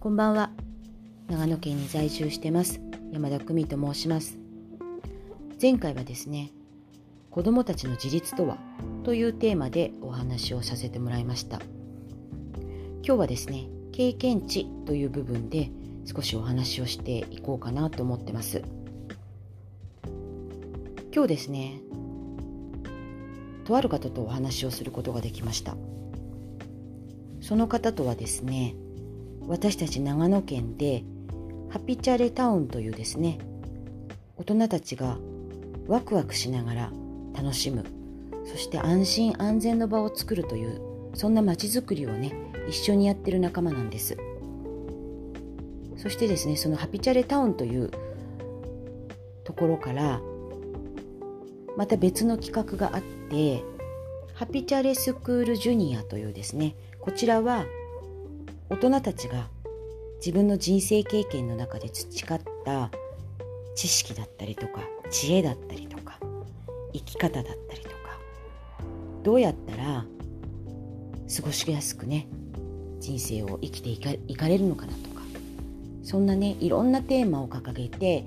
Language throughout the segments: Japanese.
こんばんは。長野県に在住してます。山田久美と申します。前回はですね子どもたちの自立とはというテーマでお話をさせてもらいました。今日はですね経験値という部分で少しお話をしていこうかなと思ってます。今日ですねとある方とお話をすることができました。その方とはですね私たち長野県でハピチャレタウンというですね大人たちがワクワクしながら楽しむ。そして安心安全の場を作るというそんな街づくりをね一緒にやってる仲間なんです。そしてですねそのハピチャレタウンというところからまた別の企画があってハピチャレスクールジュニアというですねこちらは大人たちが自分の人生経験の中で培った知識だったりとか知恵だったりとか生き方だったりとかどうやったら過ごしやすくね人生を生きていかいかれるのかなとかそんなねいろんなテーマを掲げて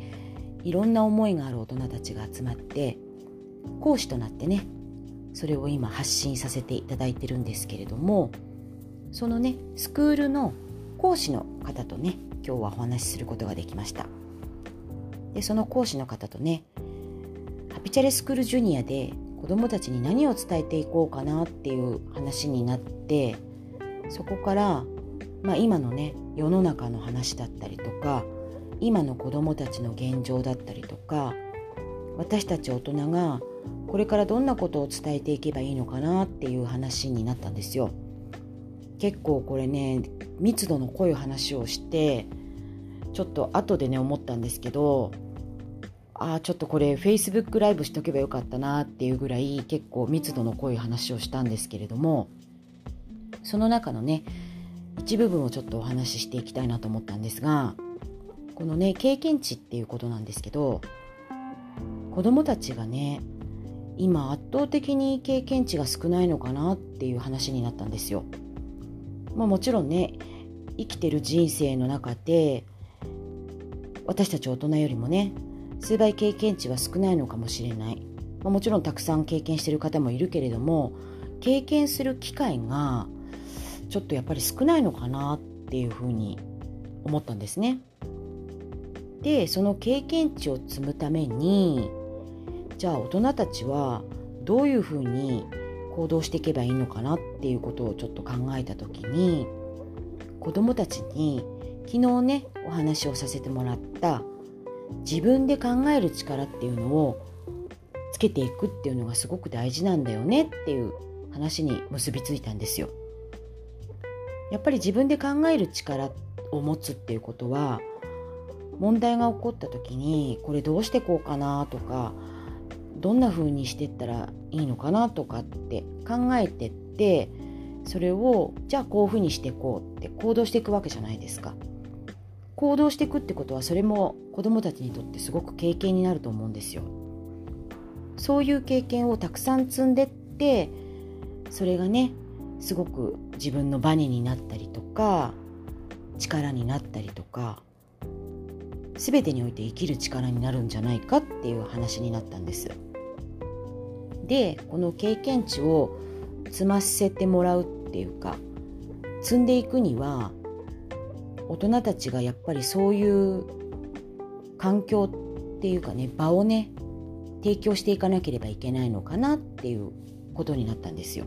いろんな思いがある大人たちが集まって講師となってねそれを今発信させていただいてるんですけれどもそのねスクールの講師の方とね今日はお話しすることができましたでその講師の方とねハピチャレスクールジュニアで子どもたちに何を伝えていこうかなっていう話になってそこから、まあ、今のね世の中の話だったりとか今の子どもたちの現状だったりとか私たち大人がこれからどんなことを伝えていけばいいのかなっていう話になったんですよ。結構これね密度の濃い話をしてちょっと後でね思ったんですけどああちょっとこれ Facebook ライブしとけばよかったなっていうぐらい結構密度の濃い話をしたんですけれどもその中のね一部分をちょっとお話ししていきたいなと思ったんですがこのね経験値っていうことなんですけど子どもたちがね今圧倒的に経験値が少ないのかなっていう話になったんですよ。まあ、もちろんね生きてる人生の中で私たち大人よりもね数倍経験値は少ないのかもしれない、まあ、もちろんたくさん経験してる方もいるけれども経験する機会がちょっとやっぱり少ないのかなっていうふうに思ったんですね。でその経験値を積むためにじゃあ大人たちはどういうふうに行動していけばいいのかなっていうことをちょっと考えた時に子どもたちに昨日ねお話をさせてもらった自分で考える力っていうのをつけていくっていうのがすごく大事なんだよねっていう話に結びついたんですよ。やっぱり自分で考える力を持つっていうことは問題が起こった時にこれどうしてこうかなとかどんな風にしてったらいいのかなとかって考えてってそれをじゃあこういう風にしていこうって行動していくわけじゃないですか。行動していくってことはそれも子どもたちにとってすごく経験になると思うんですよ。そういう経験をたくさん積んでってそれがねすごく自分のバネになったりとか力になったりとか全てにおいて生きる力になるんじゃないかっていう話になったんです。でこの経験値を積ませてもらうっていうか積んでいくには大人たちがやっぱりそういう環境っていうかね場をね提供していかなければいけないのかなっていうことになったんですよ。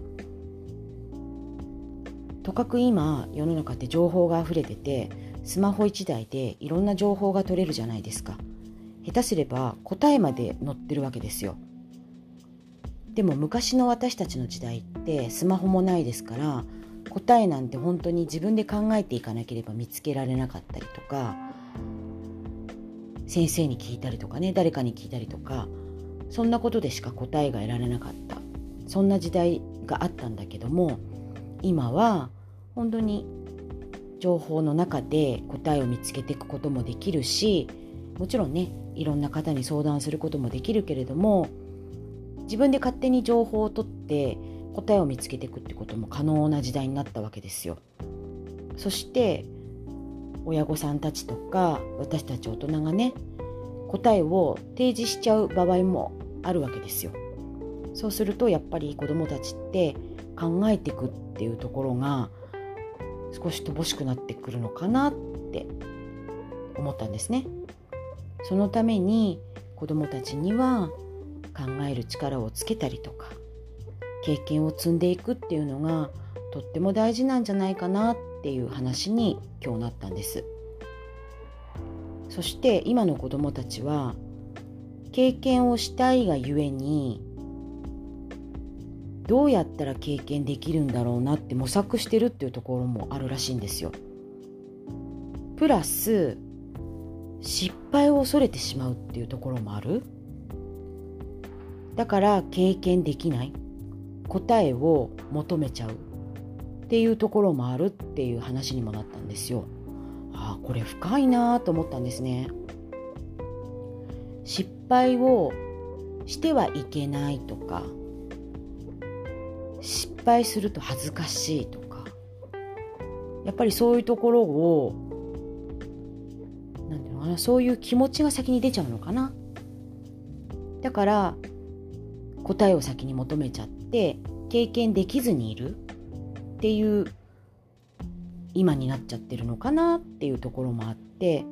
とかく今世の中って情報が溢れててスマホ1台でいろんな情報が取れるじゃないですか下手すれば答えまで載ってるわけですよでも昔の私たちの時代ってスマホもないですから答えなんて本当に自分で考えていかなければ見つけられなかったりとか先生に聞いたりとかね誰かに聞いたりとかそんなことでしか答えが得られなかった。そんな時代があったんだけども今は本当に情報の中で答えを見つけていくこともできるしもちろんねいろんな方に相談することもできるけれども自分で勝手に情報を取って答えを見つけていくってことも可能な時代になったわけですよ。そして親御さんたちとか私たち大人がね答えを提示しちゃう場合もあるわけですよ。そうするとやっぱり子どもたちって考えていくっていうところが少し乏しくなってくるのかなって思ったんですね。そのために子どもたちには考える力をつけたりとか経験を積んでいくっていうのがとっても大事なんじゃないかなっていう話に今日なったんですそして今の子どもたちは経験をしたいがゆえにどうやったら経験できるんだろうなって模索してるっていうところもあるらしいんですよ。プラス失敗を恐れてしまうっていうところもある。だから経験できない。答えを求めちゃう。っていうところもあるっていう話にもなったんですよ。ああこれ深いなと思ったんですね。失敗をしてはいけないとか。失敗すると恥ずかしいとか。やっぱりそういうところをなんていうのかなそういう気持ちが先に出ちゃうのかな。だから答えを先に求めちゃって経験できずにいるっていう今になっちゃってるのかなっていうところもあって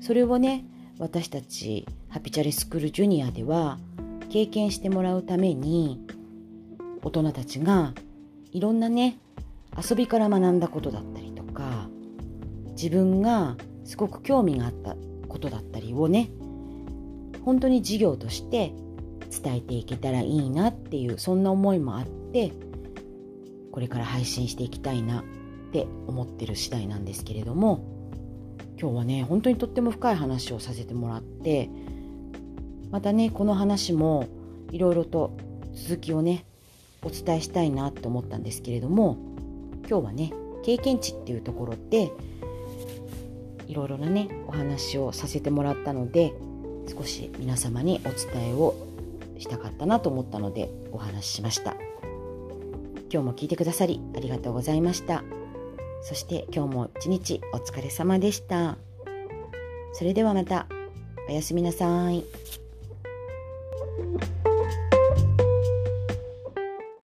それをね私たちハピチャリスクールジュニアでは経験してもらうために大人たちがいろんなね遊びから学んだことだったりとか自分がすごく興味があったことだったりをね本当に授業として伝えていけたらいいなっていうそんな思いもあってこれから配信していきたいなって思ってる次第なんですけれども今日はね本当にとっても深い話をさせてもらってまたねこの話もいろいろと続きをねお伝えしたいなと思ったんですけれども今日はね経験値っていうところでいろいろなねお話をさせてもらったので少し皆様にお伝えをしたかったなと思ったのでお話ししました。今日も聞いてくださりありがとうございました。そして今日も一日お疲れ様でした。それではまたおやすみなさい。